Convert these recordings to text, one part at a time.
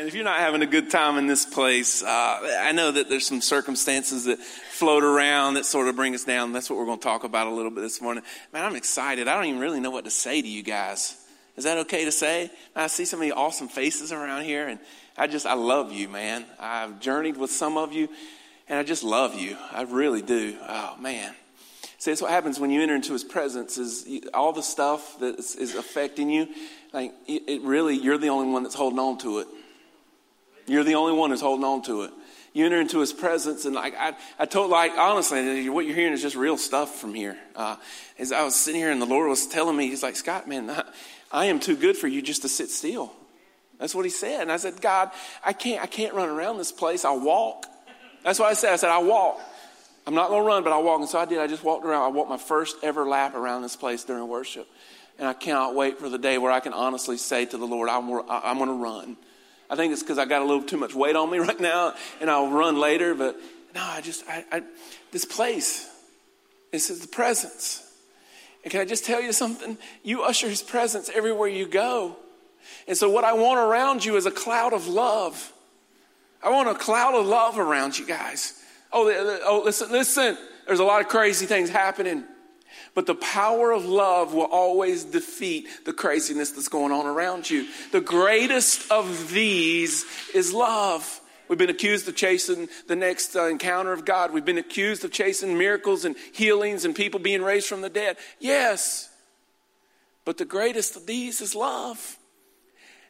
And if you're not having a good time in this place, uh, I know that there's some circumstances that float around that sort of bring us down. That's what we're going to talk about a little bit this morning. Man, I'm excited. I don't even really know what to say to you guys. Is that okay to say? I see so many awesome faces around here, and I just, I love you, man. I've journeyed with some of you, and I just love you. I really do. Oh, man. See, that's what happens when you enter into his presence is all the stuff that is, affecting you, like it really, you're the only one that's holding on to it. You're the only one who's holding on to it. You enter into his presence, and like I, I told, like honestly, what you're hearing is just real stuff from here. Uh, as I was sitting here, and the Lord was telling me, He's like, Scott, man, I, I am too good for you just to sit still. That's what He said, and I said, God, I can't, I can't run around this place. I'll walk. That's what I said. I said, I walk. I'm not going to run, but I'll walk. And so I did. I just walked around. I walked my first ever lap around this place during worship. And I cannot wait for the day where I can honestly say to the Lord, I'm, I'm going to run. I think it's because I got a little too much weight on me right now, and I'll run later. But no, I just, I, I this place, this is the presence. And can I just tell you something? You usher his presence everywhere you go. And so, what I want around you is a cloud of love. I want a cloud of love around you guys. Oh, oh, listen, listen. There's a lot of crazy things happening. But the power of love will always defeat the craziness that's going on around you. The greatest of these is love. We've been accused of chasing the next uh, encounter of God. We've been accused of chasing miracles and healings and people being raised from the dead. Yes. But the greatest of these is love.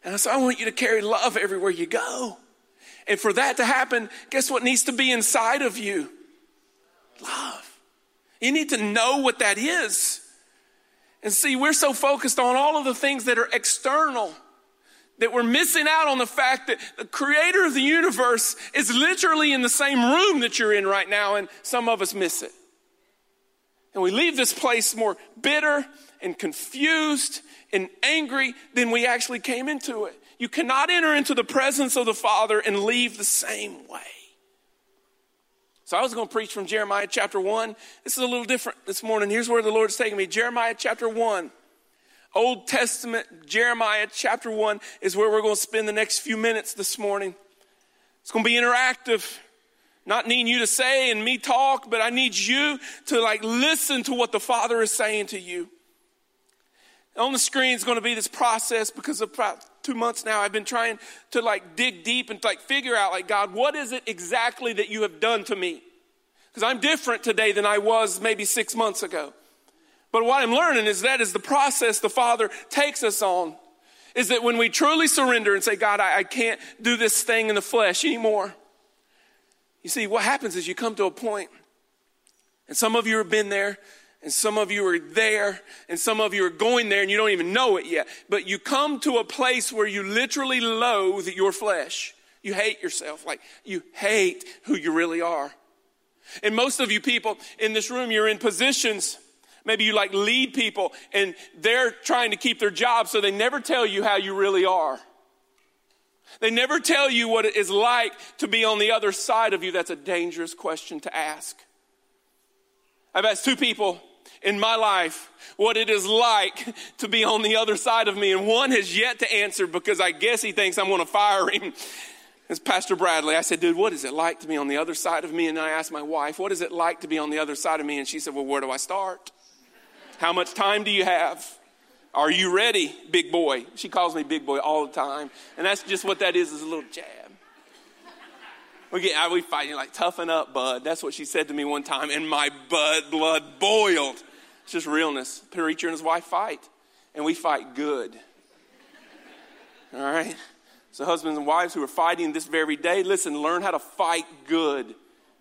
And so I want you to carry love everywhere you go. And for that to happen, guess what needs to be inside of you? Love. You need to know what that is. And see, we're so focused on all of the things that are external that we're missing out on the fact that the creator of the universe is literally in the same room that you're in right now, and some of us miss it. And we leave this place more bitter and confused and angry than we actually came into it. You cannot enter into the presence of the Father and leave the same way. So I was going to preach from Jeremiah chapter 1. This is a little different this morning. Here's where the Lord's taking me Jeremiah chapter 1. Old Testament, Jeremiah chapter 1 is where we're going to spend the next few minutes this morning. It's going to be interactive. Not needing you to say and me talk, but I need you to like listen to what the Father is saying to you. On the screen is going to be this process because of two months now I've been trying to like dig deep and like figure out like God, what is it exactly that you have done to me? Because I'm different today than I was maybe six months ago. But what I'm learning is that is the process the Father takes us on. Is that when we truly surrender and say, God, I, I can't do this thing in the flesh anymore. You see, what happens is you come to a point, and some of you have been there, and some of you are there, and some of you are going there, and you don't even know it yet. But you come to a place where you literally loathe your flesh. You hate yourself, like you hate who you really are. And most of you people in this room, you're in positions. Maybe you like lead people, and they're trying to keep their job, so they never tell you how you really are. They never tell you what it is like to be on the other side of you. That's a dangerous question to ask. I've asked two people in my life what it is like to be on the other side of me. And one has yet to answer because I guess he thinks I'm going to fire him. It's Pastor Bradley. I said, dude, what is it like to be on the other side of me? And I asked my wife, what is it like to be on the other side of me? And she said, well, where do I start? How much time do you have? Are you ready, big boy? She calls me big boy all the time. And that's just what that is, is a little jab. We get, we fighting like toughen up, bud. That's what she said to me one time, and my bud blood boiled. It's just realness. Preacher and his wife fight, and we fight good. All right? So, husbands and wives who are fighting this very day, listen, learn how to fight good.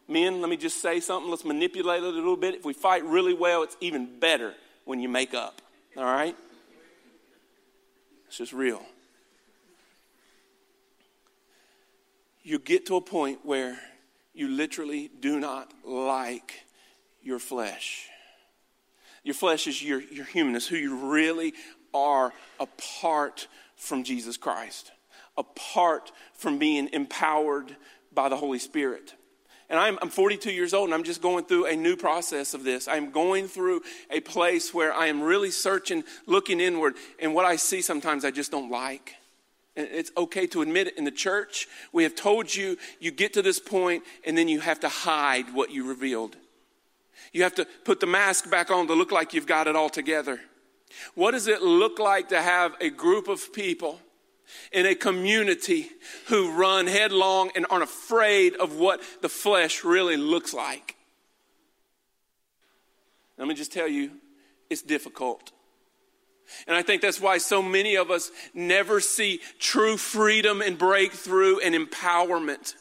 Men, let me just say something. Let's manipulate it a little bit. If we fight really well, it's even better when you make up. All right? It's just real. You get to a point where you literally do not like your flesh. Your flesh is your, your humanness, who you really are apart from Jesus Christ, apart from being empowered by the Holy Spirit. And I'm, I'm 42 years old and I'm just going through a new process of this. I'm going through a place where I am really searching, looking inward, and what I see sometimes I just don't like. And it's okay to admit it in the church. We have told you, you get to this point and then you have to hide what you revealed. You have to put the mask back on to look like you've got it all together. What does it look like to have a group of people in a community who run headlong and aren't afraid of what the flesh really looks like? Let me just tell you, it's difficult. And I think that's why so many of us never see true freedom and breakthrough and empowerment.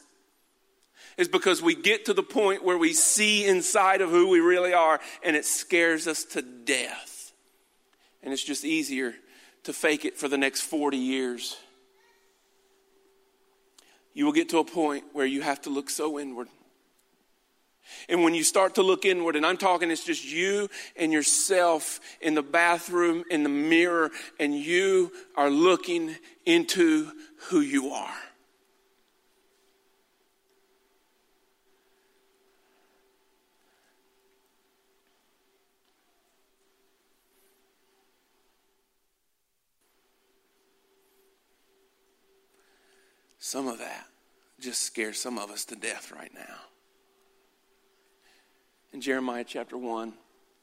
Is because we get to the point where we see inside of who we really are and it scares us to death. And it's just easier to fake it for the next 40 years. You will get to a point where you have to look so inward and when you start to look inward, and I'm talking, it's just you and yourself in the bathroom, in the mirror, and you are looking into who you are. Some of that just scares some of us to death right now in Jeremiah chapter 1,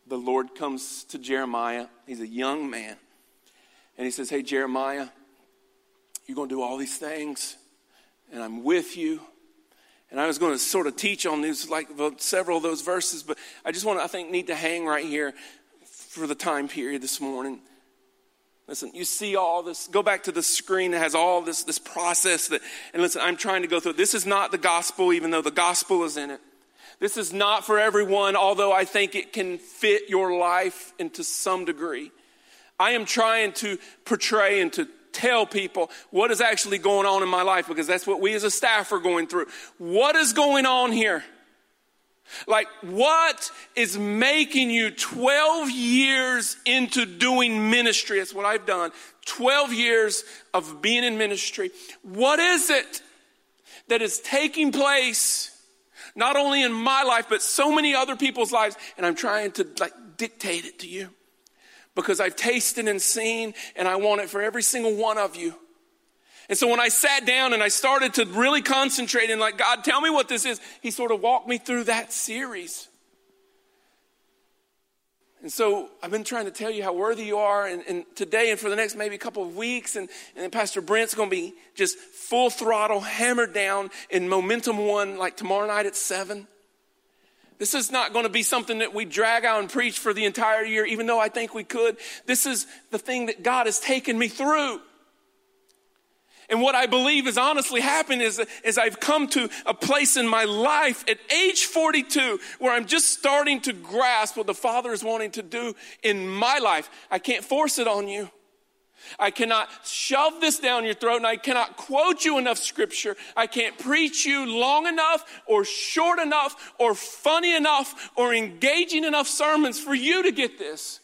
the Lord comes to Jeremiah. He's a young man. And he says, Hey, Jeremiah, you're going to do all these things, and I'm with you. And I was going to sort of teach on these, like several of those verses, but I just want to, I think, need to hang right here for the time period this morning. Listen, you see all this. Go back to the screen that has all this, this process that, and listen, I'm trying to go through. This is not the gospel, even though the gospel is in it. This is not for everyone, although I think it can fit your life into some degree. I am trying to portray and to tell people what is actually going on in my life because that's what we as a staff are going through. What is going on here? Like, what is making you 12 years into doing ministry? That's what I've done. 12 years of being in ministry. What is it that is taking place not only in my life, but so many other people's lives. And I'm trying to like dictate it to you because I've tasted and seen, and I want it for every single one of you. And so when I sat down and I started to really concentrate and like, God, tell me what this is, He sort of walked me through that series. And so I've been trying to tell you how worthy you are, and, and today and for the next maybe couple of weeks, and, and Pastor Brent's going to be just full throttle, hammered down in Momentum One, like tomorrow night at 7. This is not going to be something that we drag out and preach for the entire year, even though I think we could. This is the thing that God has taken me through. And what I believe is honestly happened is, is I've come to a place in my life at age 42 where I'm just starting to grasp what the Father is wanting to do in my life. I can't force it on you. I cannot shove this down your throat and I cannot quote you enough scripture. I can't preach you long enough or short enough or funny enough or engaging enough sermons for you to get this.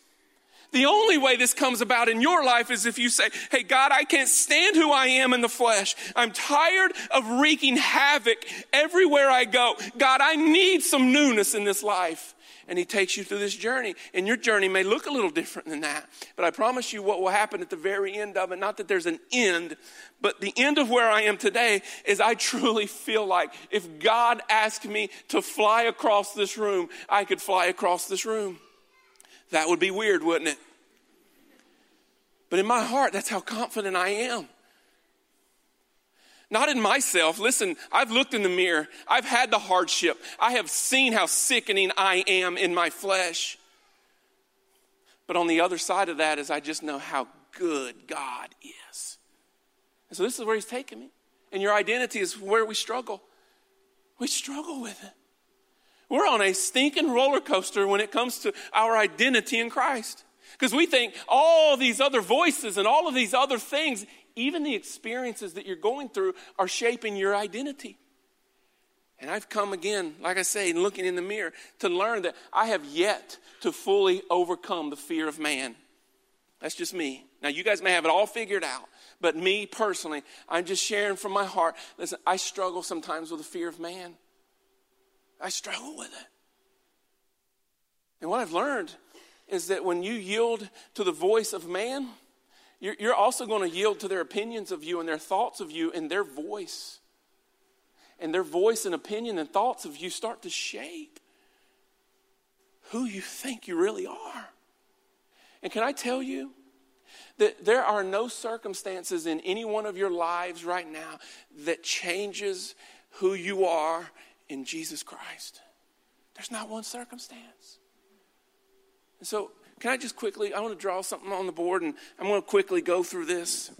The only way this comes about in your life is if you say, Hey, God, I can't stand who I am in the flesh. I'm tired of wreaking havoc everywhere I go. God, I need some newness in this life. And He takes you through this journey. And your journey may look a little different than that. But I promise you what will happen at the very end of it, not that there's an end, but the end of where I am today is I truly feel like if God asked me to fly across this room, I could fly across this room. That would be weird, wouldn't it? But in my heart, that's how confident I am. Not in myself. Listen, I've looked in the mirror. I've had the hardship. I have seen how sickening I am in my flesh. But on the other side of that is I just know how good God is. And so this is where He's taking me. And your identity is where we struggle. We struggle with it. We're on a stinking roller coaster when it comes to our identity in Christ. Because we think all these other voices and all of these other things, even the experiences that you're going through, are shaping your identity. And I've come again, like I say, looking in the mirror to learn that I have yet to fully overcome the fear of man. That's just me. Now, you guys may have it all figured out, but me personally, I'm just sharing from my heart. Listen, I struggle sometimes with the fear of man. I struggle with it. And what I've learned is that when you yield to the voice of man, you're also going to yield to their opinions of you and their thoughts of you and their voice. And their voice and opinion and thoughts of you start to shape who you think you really are. And can I tell you that there are no circumstances in any one of your lives right now that changes who you are in Jesus Christ? There's not one circumstance. And so can I just quickly, I want to draw something on the board and I'm going to quickly go through this.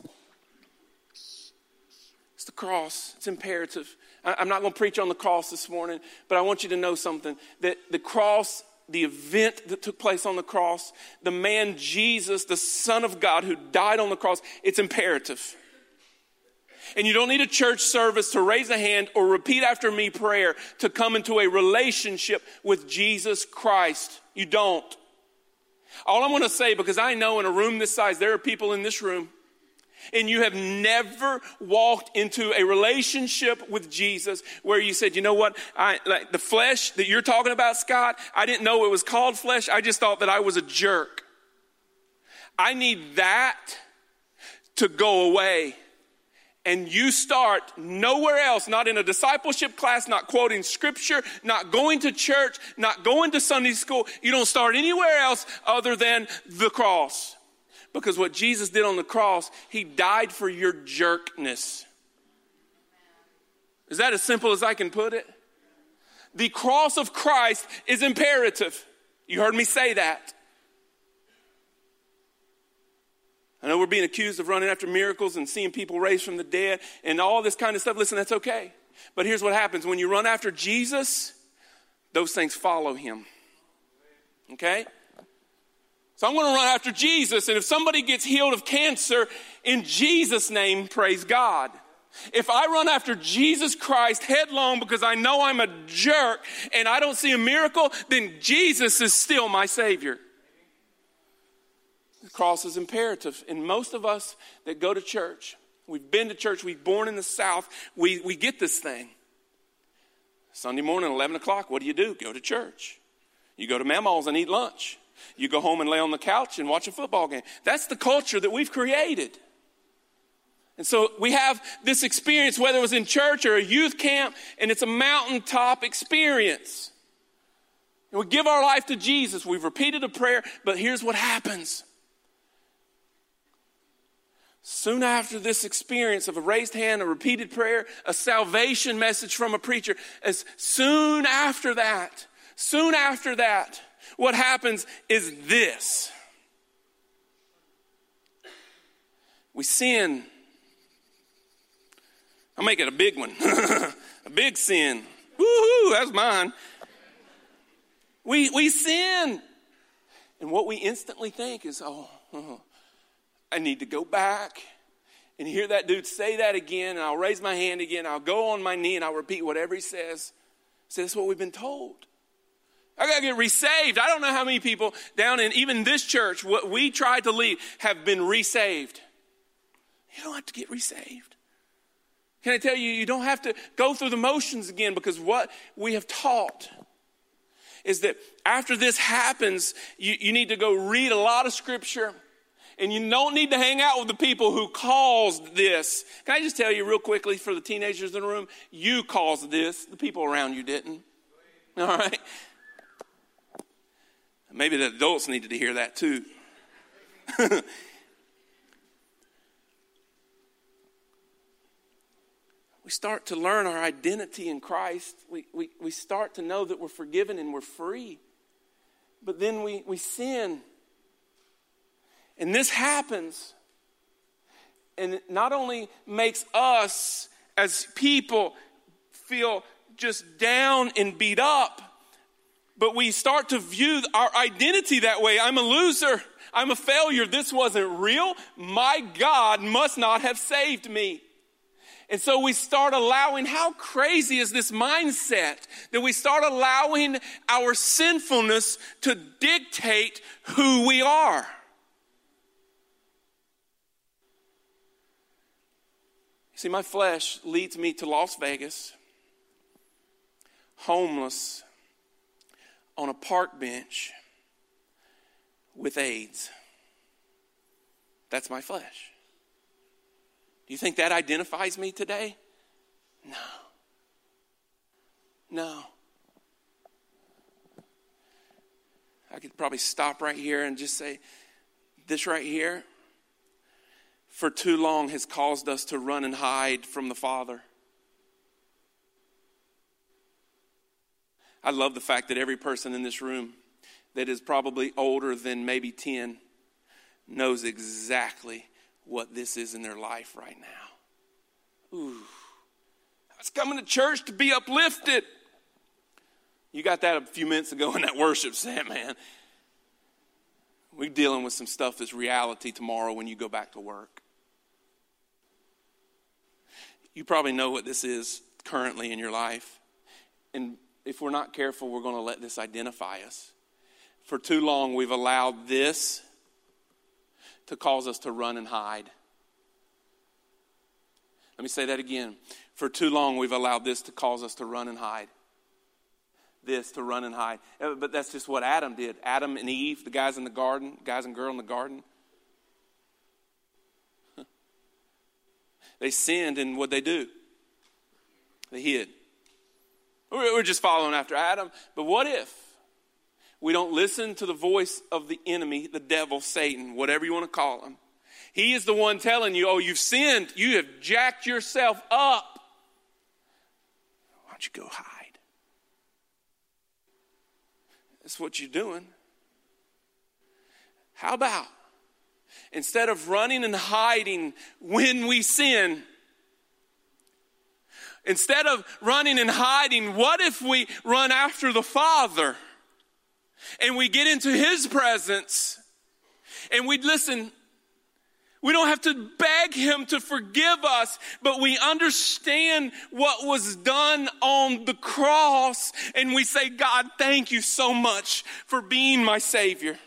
It's the cross, it's imperative. I'm not going to preach on the cross this morning, but I want you to know something that the cross, the event that took place on the cross, the man Jesus, the Son of God who died on the cross, it's imperative. And you don't need a church service to raise a hand or repeat after me prayer to come into a relationship with Jesus Christ. You don't. All I want to say, because I know in a room this size, there are people in this room, and you have never walked into a relationship with Jesus where you said, you know what, I, like the flesh that you're talking about, Scott, I didn't know it was called flesh. I just thought that I was a jerk. I need that to go away and you start nowhere else, not in a discipleship class, not quoting scripture, not going to church, not going to Sunday school, you don't start anywhere else other than the cross. Because what Jesus did on the cross, he died for your jerkness. Is that as simple as I can put it? The cross of Christ is imperative. You heard me say that. I know we're being accused of running after miracles and seeing people raised from the dead and all this kind of stuff. Listen, that's okay. But here's what happens when you run after Jesus, those things follow him. Okay? So I'm going to run after Jesus. And if somebody gets healed of cancer in Jesus' name, praise God. If I run after Jesus Christ headlong because I know I'm a jerk and I don't see a miracle, then Jesus is still my Savior. Cross is imperative. And most of us that go to church, we've been to church, we've born in the South, we, we get this thing. Sunday morning, 11 o'clock, what do you do? Go to church. You go to Mama's and eat lunch. You go home and lay on the couch and watch a football game. That's the culture that we've created. And so we have this experience, whether it was in church or a youth camp, and it's a mountaintop experience. And we give our life to Jesus. We've repeated a prayer, but here's what happens Soon after this experience of a raised hand, a repeated prayer, a salvation message from a preacher, as soon after that, soon after that, what happens is this. We sin. I'll make it a big one. a big sin. Woohoo, that's mine. We, we sin. And what we instantly think is, oh, oh I need to go back and hear that dude say that again, and I'll raise my hand again. I'll go on my knee and I'll repeat whatever he says. So that's what we've been told. I got to get resaved. I don't know how many people down in even this church, what we tried to lead, have been resaved. You don't have to get resaved. Can I tell you, you don't have to go through the motions again because what we have taught is that after this happens, you, you need to go read a lot of scripture and you don't need to hang out with the people who caused this. Can I just tell you real quickly for the teenagers in the room? You caused this, the people around you didn't. All right? Maybe the adults needed to hear that too. we start to learn our identity in Christ. We, we, we start to know that we're forgiven and we're free. But then we, we sin and this happens, and it not only makes us as people feel just down and beat up, but we start to view our identity that way. I'm a loser. I'm a failure. This wasn't real. My God must not have saved me. And so we start allowing, how crazy is this mindset that we start allowing our sinfulness to dictate who we are? See, my flesh leads me to Las Vegas, homeless, on a park bench with AIDS. That's my flesh. Do you think that identifies me today? No. No. I could probably stop right here and just say, this right here, for too long has caused us to run and hide from the Father. I love the fact that every person in this room that is probably older than maybe 10 knows exactly what this is in their life right now. Ooh. I was coming to church to be uplifted. You got that a few minutes ago in that worship set, man. We're dealing with some stuff that's reality tomorrow when you go back to work. You probably know what this is currently in your life. And if we're not careful, we're going to let this identify us. For too long, we've allowed this to cause us to run and hide. Let me say that again. For too long, we've allowed this to cause us to run and hide. This to run and hide. Uh, but that's just what Adam did. Adam and Eve, the guys in the garden, guys and girl in the garden. They sinned, and what they do? They hid. We're just following after Adam. But what if we don't listen to the voice of the enemy, the devil, Satan, whatever you want to call him? He is the one telling you, oh, you've sinned. You have jacked yourself up. Why don't you go hide? That's what you're doing. How about instead of running and hiding when we sin, instead of running and hiding, what if we run after the Father and we get into His presence and we listen? We don't have to beg him to forgive us, but we understand what was done on the cross and we say, God, thank you so much for being my Savior.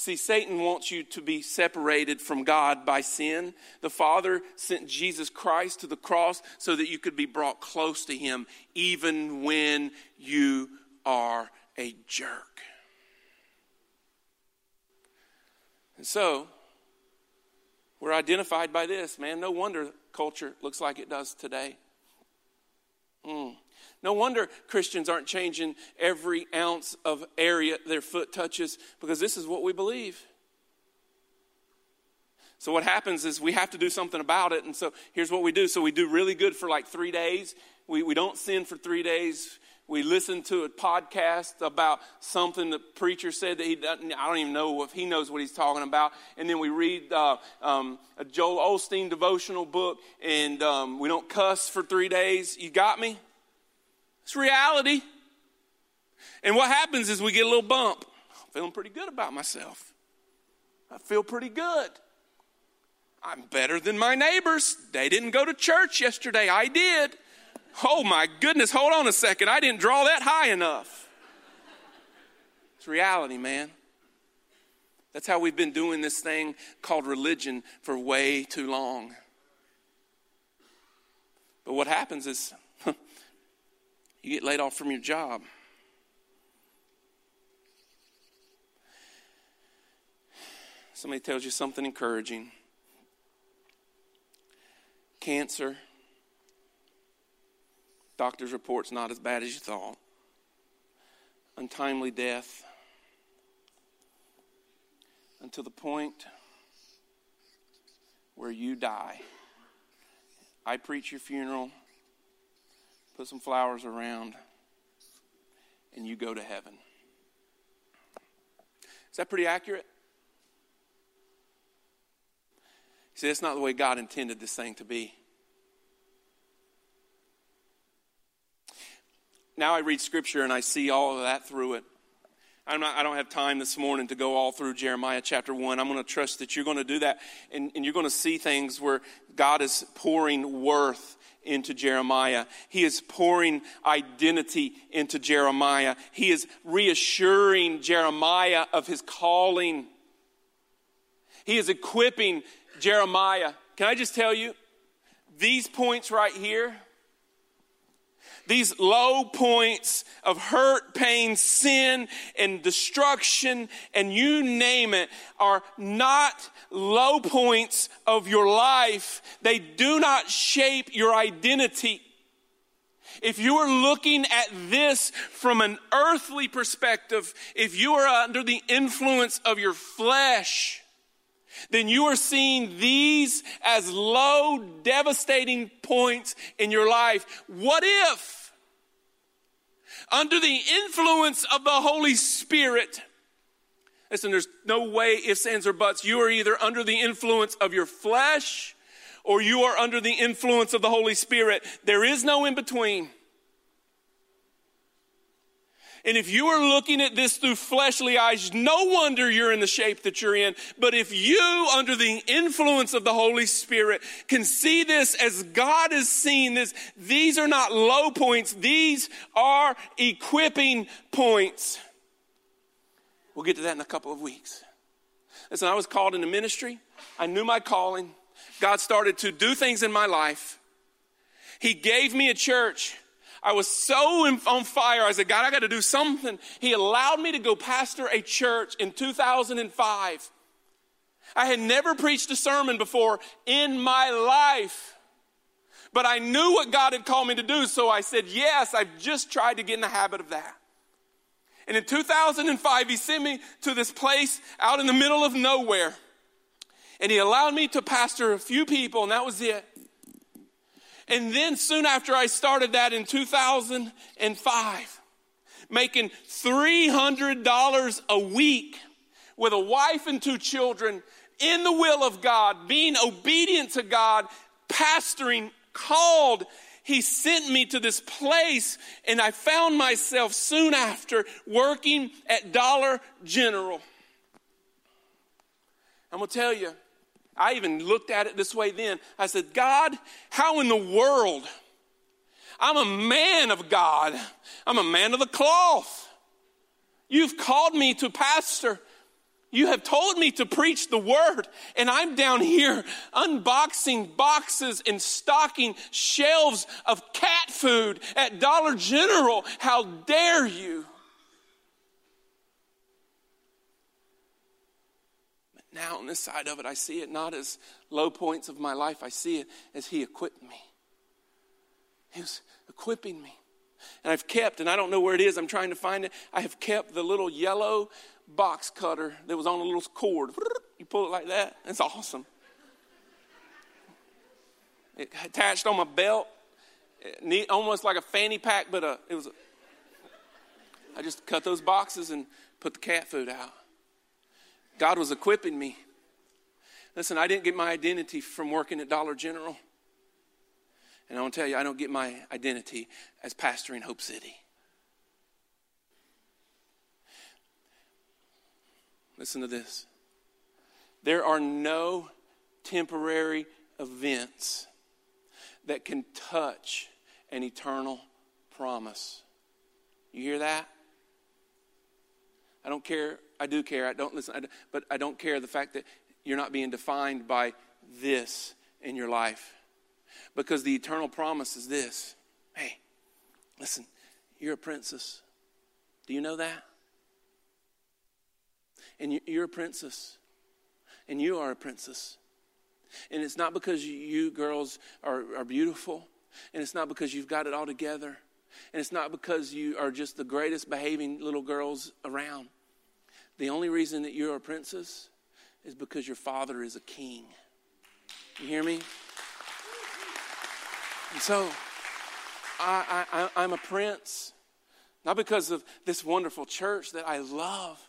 You see, Satan wants you to be separated from God by sin. The Father sent Jesus Christ to the cross so that you could be brought close to Him even when you are a jerk. And so, we're identified by this, man. No wonder culture looks like it does today. Mm. No wonder Christians aren't changing every ounce of area their foot touches because this is what we believe. So, what happens is we have to do something about it. And so, here's what we do. So, we do really good for like three days. We, we don't sin for three days we listen to a podcast about something the preacher said that he doesn't, I don't even know if he knows what he's talking about. And then we read uh, um, a Joel Osteen devotional book, and um, we don't cuss for three days. You got me? It's reality. And what happens is we get a little bump. I'm feeling pretty good about myself. I feel pretty good. I'm better than my neighbors. They didn't go to church yesterday. I did. Oh my goodness, hold on a second. I didn't draw that high enough. It's reality, man. That's how we've been doing this thing called religion for way too long. But what happens is you get laid off from your job. Somebody tells you something encouraging. Cancer Doctor's report's not as bad as you thought. Untimely death. Until the point where you die. I preach your funeral, put some flowers around, and you go to heaven. Is that pretty accurate? See, that's not the way God intended this thing to be. now I read scripture and I see all of that through it. I'm not, I don't have time this morning to go all through Jeremiah chapter 1. I'm going to trust that you're going to do that and, and you're going to see things where God is pouring worth into Jeremiah. He is pouring identity into Jeremiah. He is reassuring Jeremiah of his calling. He is equipping Jeremiah. Can I just tell you, these points right here, These low points of hurt, pain, sin, and destruction, and you name it, are not low points of your life. They do not shape your identity. If you are looking at this from an earthly perspective, if you are under the influence of your flesh, then you are seeing these as low, devastating points in your life. What if, under the influence of the Holy Spirit, listen, there's no way ifs, ands, or buts. You are either under the influence of your flesh or you are under the influence of the Holy Spirit. There is no in between. And if you are looking at this through fleshly eyes, no wonder you're in the shape that you're in. But if you, under the influence of the Holy Spirit, can see this as God is seeing this, these are not low points, these are equipping points. We'll get to that in a couple of weeks. Listen, I was called into ministry. I knew my calling. God started to do things in my life. He gave me a church. I was so on fire. I said, God, I got to do something. He allowed me to go pastor a church in 2005. I had never preached a sermon before in my life, but I knew what God had called me to do. So I said, Yes, I've just tried to get in the habit of that. And in 2005, He sent me to this place out in the middle of nowhere. And He allowed me to pastor a few people, and that was it. And then soon after I started that in 2005, making $300 a week with a wife and two children in the will of God, being obedient to God, pastoring, called. He sent me to this place, and I found myself soon after working at Dollar General. I'm gonna tell you, I even looked at it this way then. I said, God, how in the world? I'm a man of God. I'm a man of the cloth. You've called me to pastor. You have told me to preach the word, and I'm down here unboxing boxes and stocking shelves of cat food at Dollar General. How dare you? But now on this side of it, I see it not as low points of my life. I see it as He equipped me. He was equipping me. And I've kept, and I don't know where it is, I'm trying to find it. I have kept the little yellow box cutter that was on a little cord. You pull it like that. It's awesome. It attached on my belt, almost like a fanny pack, but a, uh, it was. A, I just cut those boxes and put the cat food out. God was equipping me. Listen, I didn't get my identity from working at Dollar General. And I want to tell you, I don't get my identity as pastoring Hope City. Listen to this. There are no temporary events that can touch an eternal promise. You hear that? I don't care I do care. I don't listen, I don't, but I don't care the fact that you're not being defined by this in your life. Because the eternal promise is this hey, listen, you're a princess. Do you know that? And you're a princess. And you are a princess. And it's not because you girls are, are beautiful. And it's not because you've got it all together. And it's not because you are just the greatest behaving little girls around. The only reason that you're a princess is because your father is a king. You hear me? And so, I, I, I'm a prince, not because of this wonderful church that I love,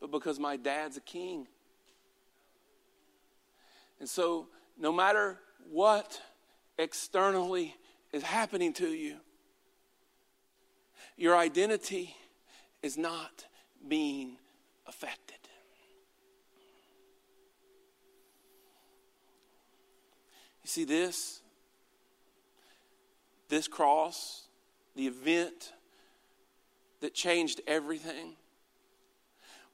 but because my dad's a king. And so, no matter what externally is happening to you, your identity is not being affected. You see this? This cross, the event that changed everything,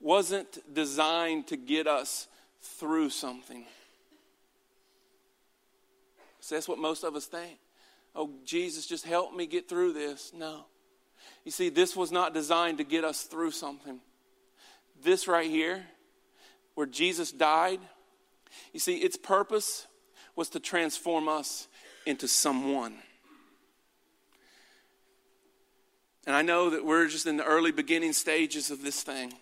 wasn't designed to get us through something. So that's what most of us think. oh, Jesus, just help me get through this. No. You see, this was not designed to get us through something. This right here, where Jesus died, you see, its purpose was to transform us into someone. And I know that we're just in the early beginning stages of this thing.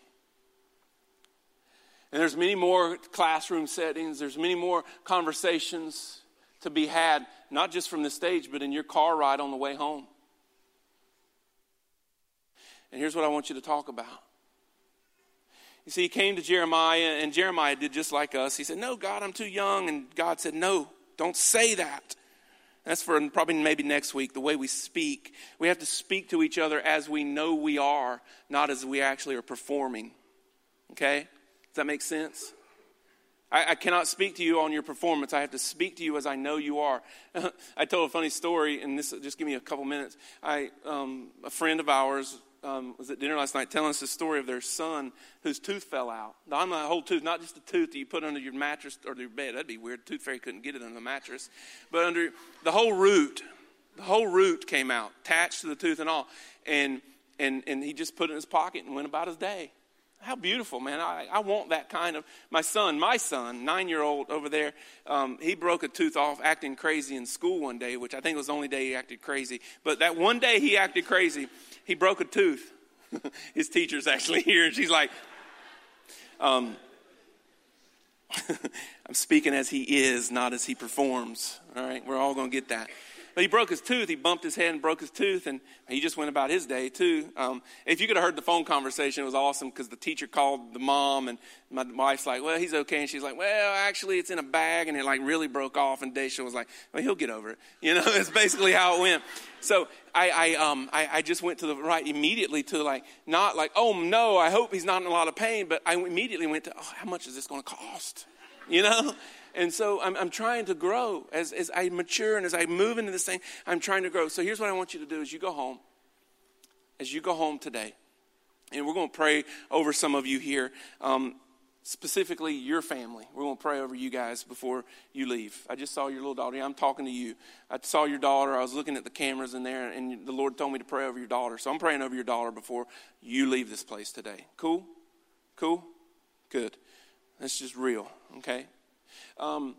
And there's many more classroom settings, there's many more conversations to be had, not just from the stage, but in your car ride on the way home. And here's what I want you to talk about. You see, he came to Jeremiah, and Jeremiah did just like us. He said, No, God, I'm too young. And God said, No, don't say that. That's for probably maybe next week, the way we speak. We have to speak to each other as we know we are, not as we actually are performing. Okay? Does that make sense? I, I, cannot speak to you on your performance. I have to speak to you as I know you are. I told a funny story, and this just give me a couple minutes. I, um, a friend of ours um, was at dinner last night telling us the story of their son whose tooth fell out. Not a whole tooth, not just the tooth that you put under your mattress or your bed. That'd be weird. Tooth fairy couldn't get it under the mattress, but under the whole root. The whole root came out, attached to the tooth and all, and and and he just put it in his pocket and went about his day. How beautiful, man. I, I want that kind of. My son, my son, nine year old over there, um, he broke a tooth off acting crazy in school one day, which I think was the only day he acted crazy. But that one day he acted crazy, he broke a tooth. His teacher's actually here, and she's like, um, I'm speaking as he is, not as he performs. All right, we're all going to get that. But he broke his tooth. He bumped his head and broke his tooth, and he just went about his day too. Um, if you could have heard the phone conversation, it was awesome because the teacher called the mom, and my wife's like, "Well, he's okay," and she's like, "Well, actually, it's in a bag, and it like really broke off." And Daisha was like, "Well, he'll get over it." You know, it's basically how it went. So I, I, um, I, I just went to the right immediately to like not like, "Oh no, I hope he's not in a lot of pain," but I immediately went to, "Oh, how much is this going to cost?" You know. And so I'm, I'm trying to grow. As, as I mature and as I move into this thing, I'm trying to grow. So here's what I want you to do as you go home. As you go home today, and we're going to pray over some of you here, um, specifically your family. We're going to pray over you guys before you leave. I just saw your little daughter. I'm talking to you. I saw your daughter. I was looking at the cameras in there, and the Lord told me to pray over your daughter. So I'm praying over your daughter before you leave this place today. Cool? Cool? Good. That's just real, okay? Um,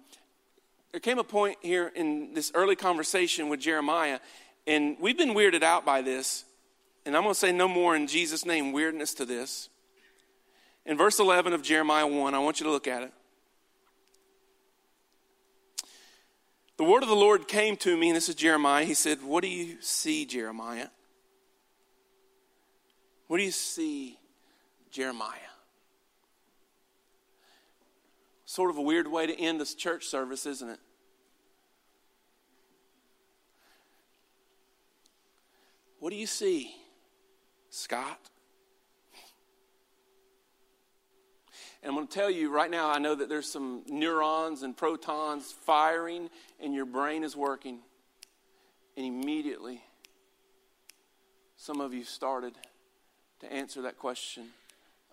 there came a point here in this early conversation with Jeremiah, and we've been weirded out by this. And I'm going to say no more in Jesus' name weirdness to this. In verse 11 of Jeremiah 1, I want you to look at it. The word of the Lord came to me, and this is Jeremiah. He said, What do you see, Jeremiah? What do you see, Jeremiah? Sort of a weird way to end this church service, isn't it? What do you see, Scott? And I'm going to tell you right now, I know that there's some neurons and protons firing, and your brain is working. And immediately, some of you started to answer that question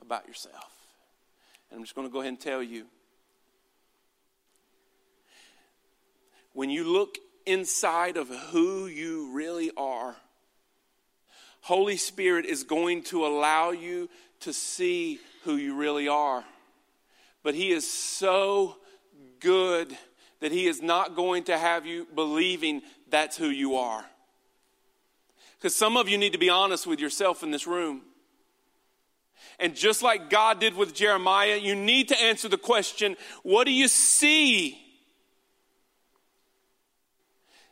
about yourself. And I'm just going to go ahead and tell you when you look inside of who you really are, Holy Spirit is going to allow you to see who you really are. But He is so good that He is not going to have you believing that's who you are. Because some of you need to be honest with yourself in this room. And just like God did with Jeremiah, you need to answer the question what do you see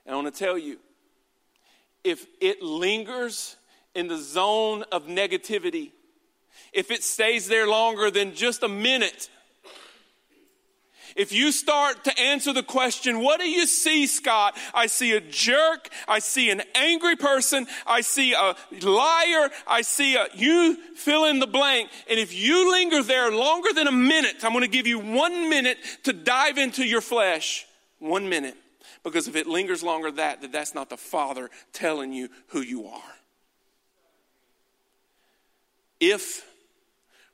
and I want to tell you if it lingers in the zone of negativity, if it stays there longer than just a minute, if you start to answer the question, what do you see, Scott? I see a jerk. I see an angry person. I see a liar. I see a, you fill in the blank. And if you linger there longer than a minute, I'm going to give you one minute to dive into your flesh. One minute. Because if it lingers longer that, that that's not the Father telling you who you are. If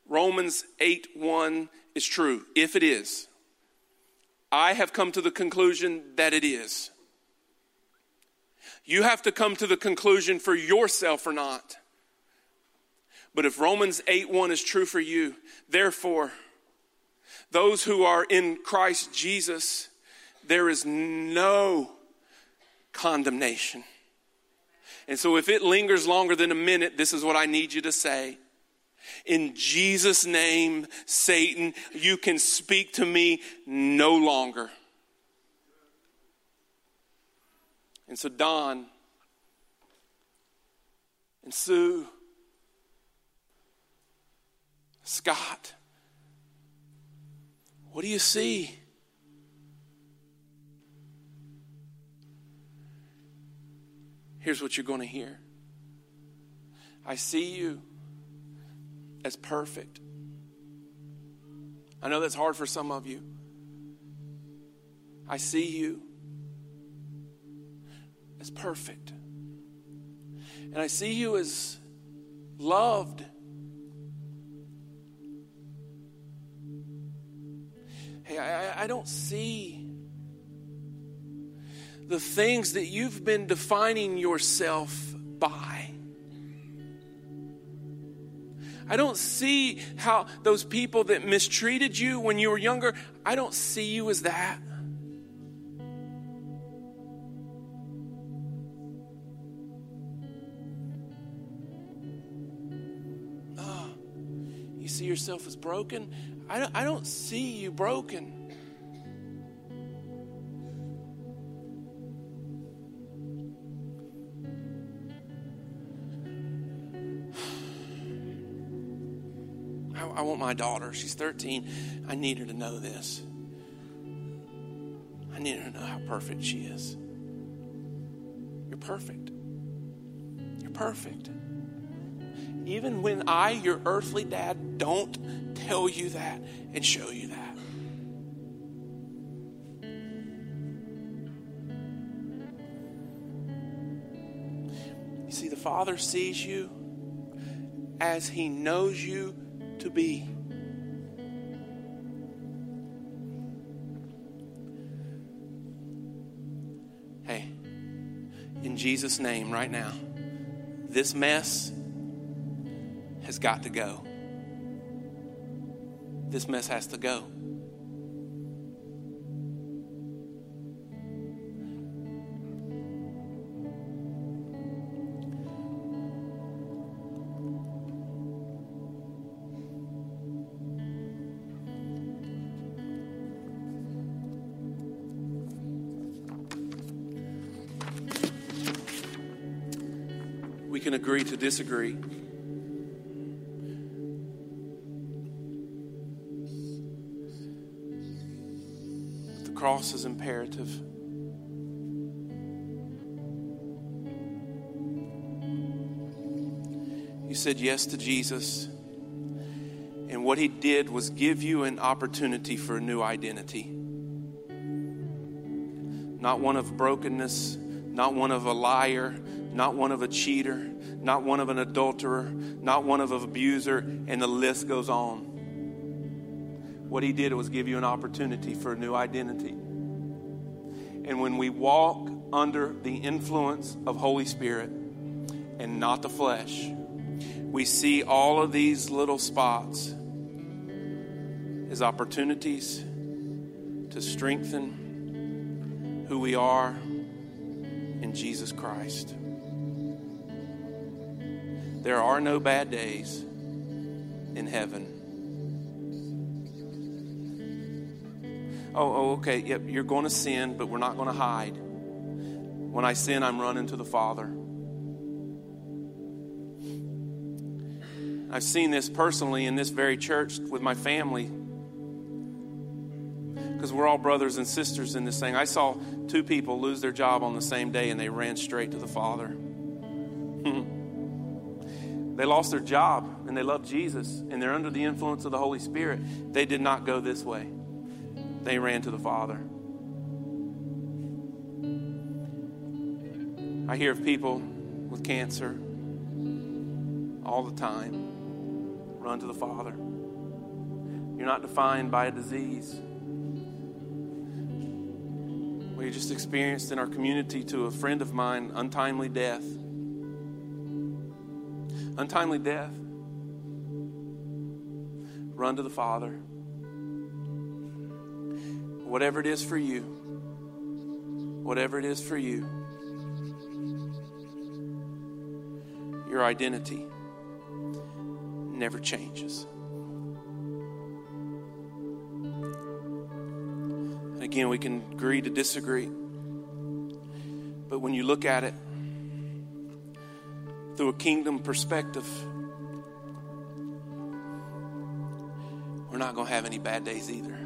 Romans 8 1 is true, if it is, I have come to the conclusion that it is. You have to come to the conclusion for yourself or not. But if Romans 8 1 is true for you, therefore, those who are in Christ Jesus, there is no condemnation. And so, if it lingers longer than a minute, this is what I need you to say. In Jesus' name, Satan, you can speak to me no longer. And so, Don and Sue, Scott, what do you see? Here's what you're going to hear I see you as perfect. I know that's hard for some of you. I see you as perfect. And I see you as loved. Hey, I, I don't see the things that you've been defining yourself by. I don't see how those people that mistreated you when you were younger, I don't see you as that. Oh, you see yourself as broken? I don't, I don't see you broken. I want my daughter. She's 13. I need her to know this. I need her to know how perfect she is. You're perfect. You're perfect. Even when I, your earthly dad, don't tell you that and show you that. You see, the Father sees you as He knows you to be. Hey, in Jesus' name, right now, this mess has got to go. This mess has to go. Agree to disagree. The cross is imperative. You said yes to Jesus, and what he did was give you an opportunity for a new identity. Not one of brokenness, not one of a liar, not one of a cheater, not one of an adulterer, not one of an abuser, and the list goes on. What he did was give you an opportunity for a new identity. And when we walk under the influence of Holy Spirit and not the flesh, we see all of these little spots as opportunities to strengthen who we are in Jesus Christ. There are no bad days in heaven. Oh, oh, okay. Yep, you're going to sin, but we're not going to hide. When I sin, I'm running to the Father. I've seen this personally in this very church with my family because we're all brothers and sisters in this thing. I saw two people lose their job on the same day and they ran straight to the Father. They lost their job and they love Jesus and they're under the influence of the Holy Spirit. They did not go this way, they ran to the Father. I hear of people with cancer all the time run to the Father. You're not defined by a disease. We just experienced in our community to a friend of mine untimely death. Untimely death. Run to the Father. Whatever it is for you, whatever it is for you, your identity never changes. Again, we can agree to disagree. But when you look at it through a kingdom perspective, we're not going to have any bad days either.